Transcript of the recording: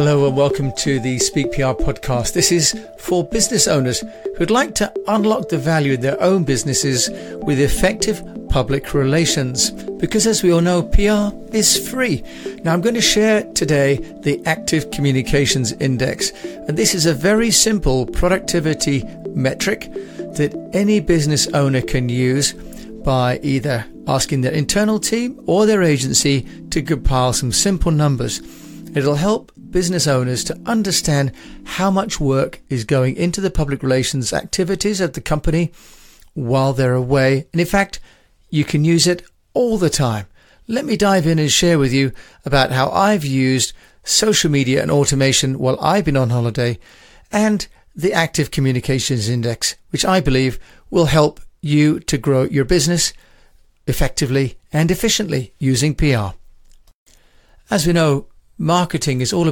Hello and welcome to the Speak PR podcast. This is for business owners who'd like to unlock the value in their own businesses with effective public relations. Because as we all know, PR is free. Now I'm going to share today the Active Communications Index. And this is a very simple productivity metric that any business owner can use by either asking their internal team or their agency to compile some simple numbers. It'll help business owners to understand how much work is going into the public relations activities of the company while they're away. And in fact, you can use it all the time. Let me dive in and share with you about how I've used social media and automation while I've been on holiday and the Active Communications Index, which I believe will help you to grow your business effectively and efficiently using PR. As we know, marketing is all